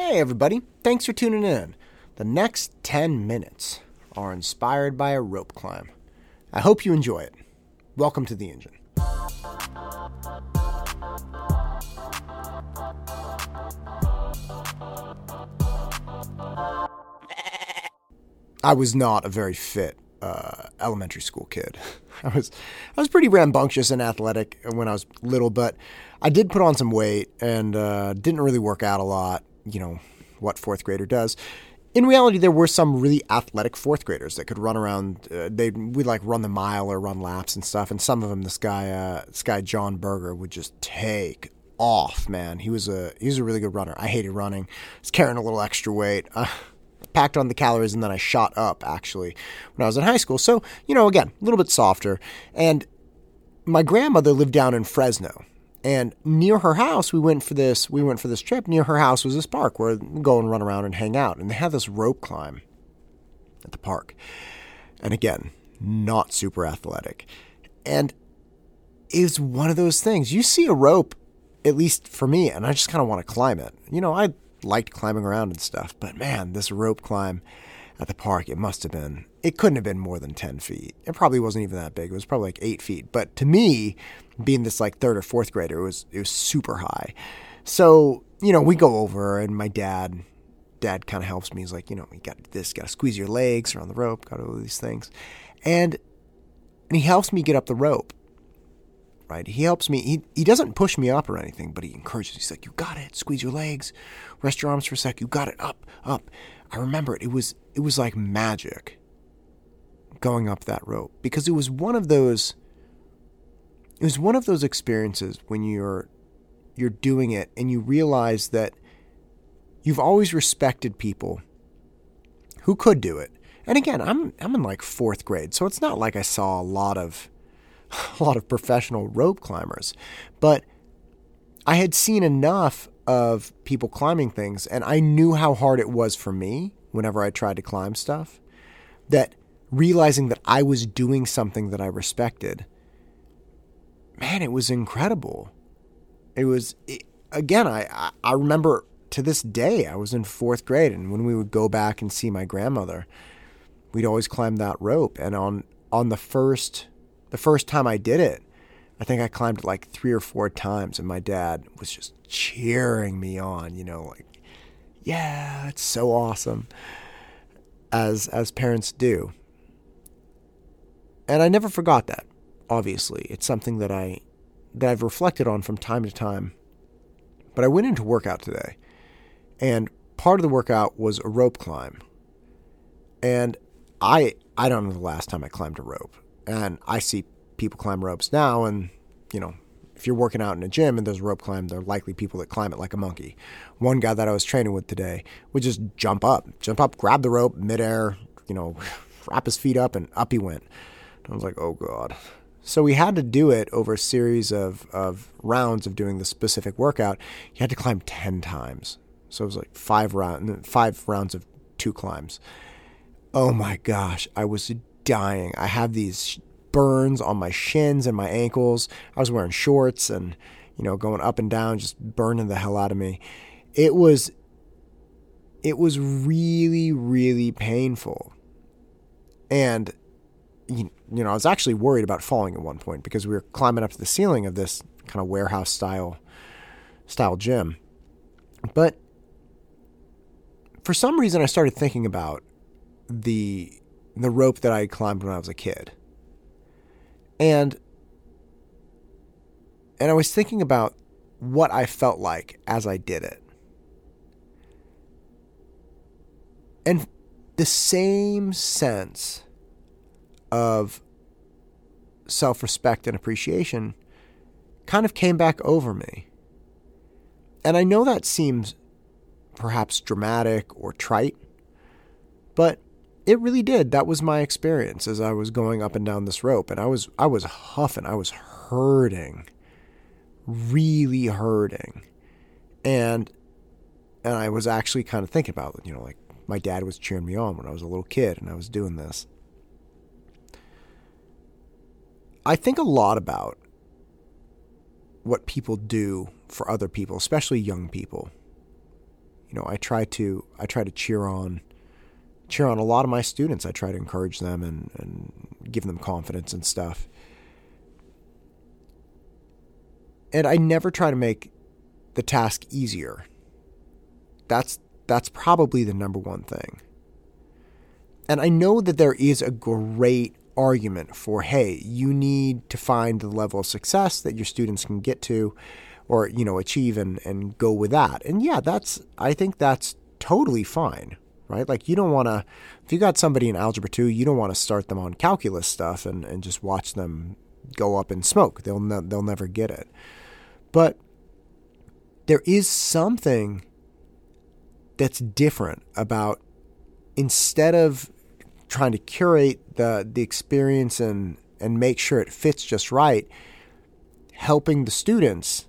Hey, everybody. Thanks for tuning in. The next 10 minutes are inspired by a rope climb. I hope you enjoy it. Welcome to the engine. I was not a very fit uh, elementary school kid. I was I was pretty rambunctious and athletic when I was little, but I did put on some weight and uh, didn't really work out a lot. You know what fourth grader does. In reality, there were some really athletic fourth graders that could run around. Uh, they would like run the mile or run laps and stuff. And some of them, this guy, uh, this guy John Berger, would just take off. Man, he was a he was a really good runner. I hated running. I was carrying a little extra weight. Uh, packed on the calories and then I shot up actually when I was in high school. So, you know, again, a little bit softer. And my grandmother lived down in Fresno. And near her house, we went for this. We went for this trip. Near her house was this park where we go and run around and hang out. And they had this rope climb at the park. And again, not super athletic. And it was one of those things. You see a rope, at least for me, and I just kind of want to climb it. You know, I liked climbing around and stuff, but man, this rope climb at the park, it must have been, it couldn't have been more than 10 feet. It probably wasn't even that big. It was probably like eight feet. But to me, being this like third or fourth grader, it was, it was super high. So, you know, we go over and my dad, dad kind of helps me. He's like, you know, you got this, got to squeeze your legs around the rope, got all these things. And, and he helps me get up the rope right? He helps me. He, he doesn't push me up or anything, but he encourages. me. He's like, "You got it. Squeeze your legs. Rest your arms for a sec. You got it. Up, up." I remember it. It was it was like magic going up that rope because it was one of those it was one of those experiences when you're you're doing it and you realize that you've always respected people who could do it. And again, I'm I'm in like 4th grade, so it's not like I saw a lot of a lot of professional rope climbers, but I had seen enough of people climbing things and I knew how hard it was for me whenever I tried to climb stuff that realizing that I was doing something that I respected man it was incredible. It was it, again I I remember to this day I was in 4th grade and when we would go back and see my grandmother we'd always climb that rope and on on the first the first time I did it I think I climbed it like three or four times, and my dad was just cheering me on, you know, like, yeah, it's so awesome, as as parents do. And I never forgot that. Obviously, it's something that I that I've reflected on from time to time. But I went into workout today, and part of the workout was a rope climb. And I I don't know the last time I climbed a rope, and I see people climb ropes now, and you know, if you're working out in a gym and there's rope climb, there are likely people that climb it like a monkey. One guy that I was training with today would just jump up, jump up, grab the rope midair, you know, wrap his feet up, and up he went. I was like, oh god. So we had to do it over a series of, of rounds of doing the specific workout. He had to climb ten times. So it was like five round, five rounds of two climbs. Oh my gosh, I was dying. I have these burns on my shins and my ankles. I was wearing shorts and, you know, going up and down, just burning the hell out of me. It was, it was really, really painful. And, you know, I was actually worried about falling at one point because we were climbing up to the ceiling of this kind of warehouse style, style gym. But for some reason, I started thinking about the the rope that I climbed when I was a kid. And and I was thinking about what I felt like as I did it. And the same sense of self respect and appreciation kind of came back over me. And I know that seems perhaps dramatic or trite, but it really did. That was my experience as I was going up and down this rope, and I was I was huffing, I was hurting, really hurting, and and I was actually kind of thinking about. You know, like my dad was cheering me on when I was a little kid, and I was doing this. I think a lot about what people do for other people, especially young people. You know, I try to I try to cheer on cheer on a lot of my students. I try to encourage them and, and give them confidence and stuff. And I never try to make the task easier. That's that's probably the number one thing. And I know that there is a great argument for hey, you need to find the level of success that your students can get to or you know achieve and and go with that. And yeah, that's I think that's totally fine, right? Like you don't want to if you got somebody in algebra 2, you don't want to start them on calculus stuff and and just watch them go up in smoke. They'll ne- they'll never get it. But there is something that's different about instead of trying to curate the the experience and and make sure it fits just right, helping the students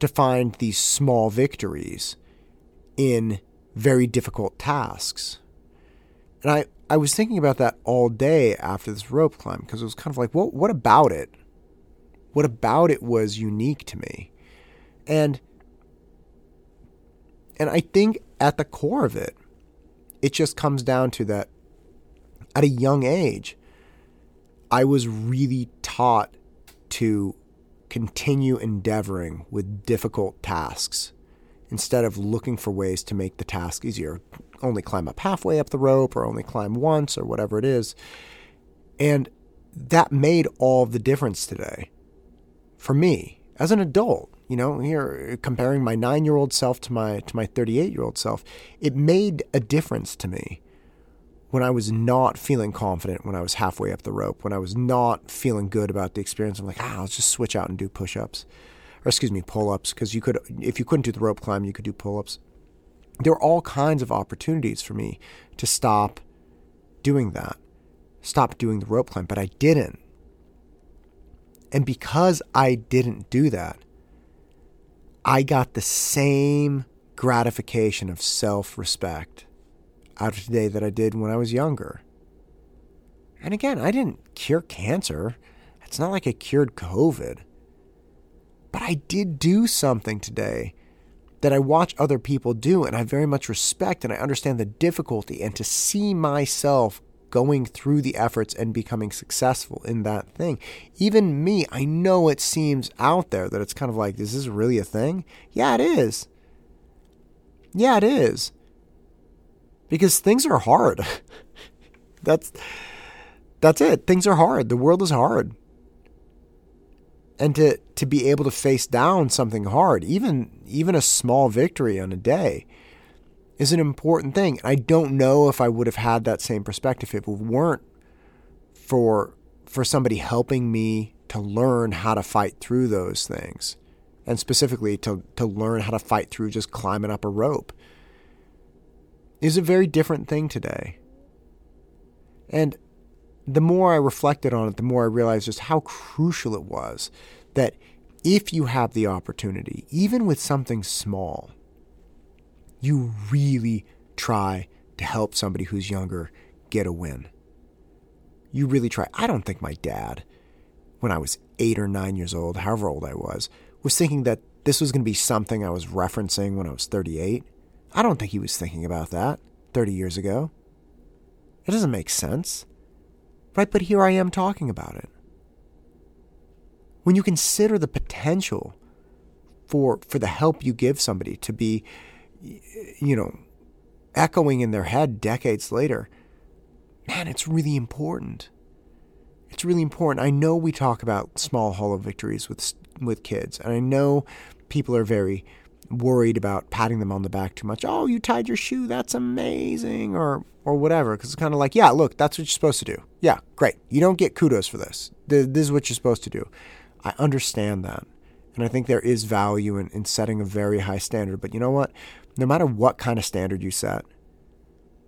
to find these small victories in very difficult tasks. And I, I was thinking about that all day after this rope climb because it was kind of like, what what about it? What about it was unique to me? And and I think at the core of it, it just comes down to that at a young age, I was really taught to continue endeavoring with difficult tasks instead of looking for ways to make the task easier. Only climb up halfway up the rope or only climb once or whatever it is. And that made all the difference today for me as an adult. You know, here comparing my nine year old self to my to my thirty eight year old self, it made a difference to me when I was not feeling confident when I was halfway up the rope, when I was not feeling good about the experience, I'm like, ah, I'll just switch out and do push ups. Or excuse me, pull ups, because you could if you couldn't do the rope climb, you could do pull ups. There were all kinds of opportunities for me to stop doing that. Stop doing the rope climb, but I didn't. And because I didn't do that, I got the same gratification of self respect out of today that I did when I was younger. And again, I didn't cure cancer. It's not like I cured COVID. But I did do something today that I watch other people do and I very much respect and I understand the difficulty and to see myself going through the efforts and becoming successful in that thing. Even me, I know it seems out there that it's kind of like, is this really a thing? Yeah, it is. Yeah, it is because things are hard. that's that's it. Things are hard. The world is hard. And to to be able to face down something hard, even even a small victory on a day, is an important thing. I don't know if I would have had that same perspective if it weren't for for somebody helping me to learn how to fight through those things. And specifically to to learn how to fight through just climbing up a rope is a very different thing today. And the more I reflected on it, the more I realized just how crucial it was that if you have the opportunity, even with something small, you really try to help somebody who's younger get a win. You really try. I don't think my dad, when I was eight or nine years old, however old I was, was thinking that this was going to be something I was referencing when I was 38. I don't think he was thinking about that 30 years ago. It doesn't make sense. Right? But here I am talking about it. When you consider the potential for for the help you give somebody to be you know echoing in their head decades later, man, it's really important. It's really important. I know we talk about small hollow victories with with kids, and I know people are very worried about patting them on the back too much. Oh, you tied your shoe. That's amazing. Or, or whatever. Because it's kind of like, yeah, look, that's what you're supposed to do. Yeah, great. You don't get kudos for this. This is what you're supposed to do. I understand that. And I think there is value in, in setting a very high standard. But you know what? No matter what kind of standard you set,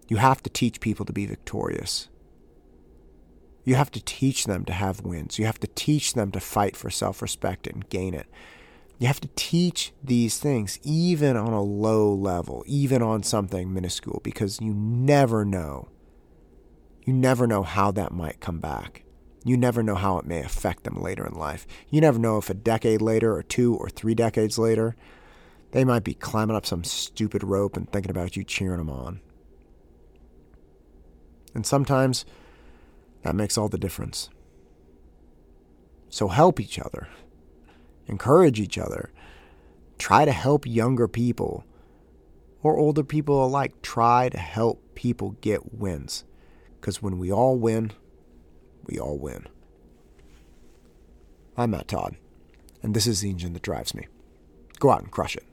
you have to teach people to be victorious. You have to teach them to have wins. You have to teach them to fight for self respect and gain it. You have to teach these things even on a low level, even on something minuscule, because you never know. You never know how that might come back. You never know how it may affect them later in life. You never know if a decade later, or two, or three decades later, They might be climbing up some stupid rope and thinking about you cheering them on. And sometimes that makes all the difference. So help each other, encourage each other, try to help younger people or older people alike. Try to help people get wins. Because when we all win, we all win. I'm Matt Todd, and this is the engine that drives me. Go out and crush it.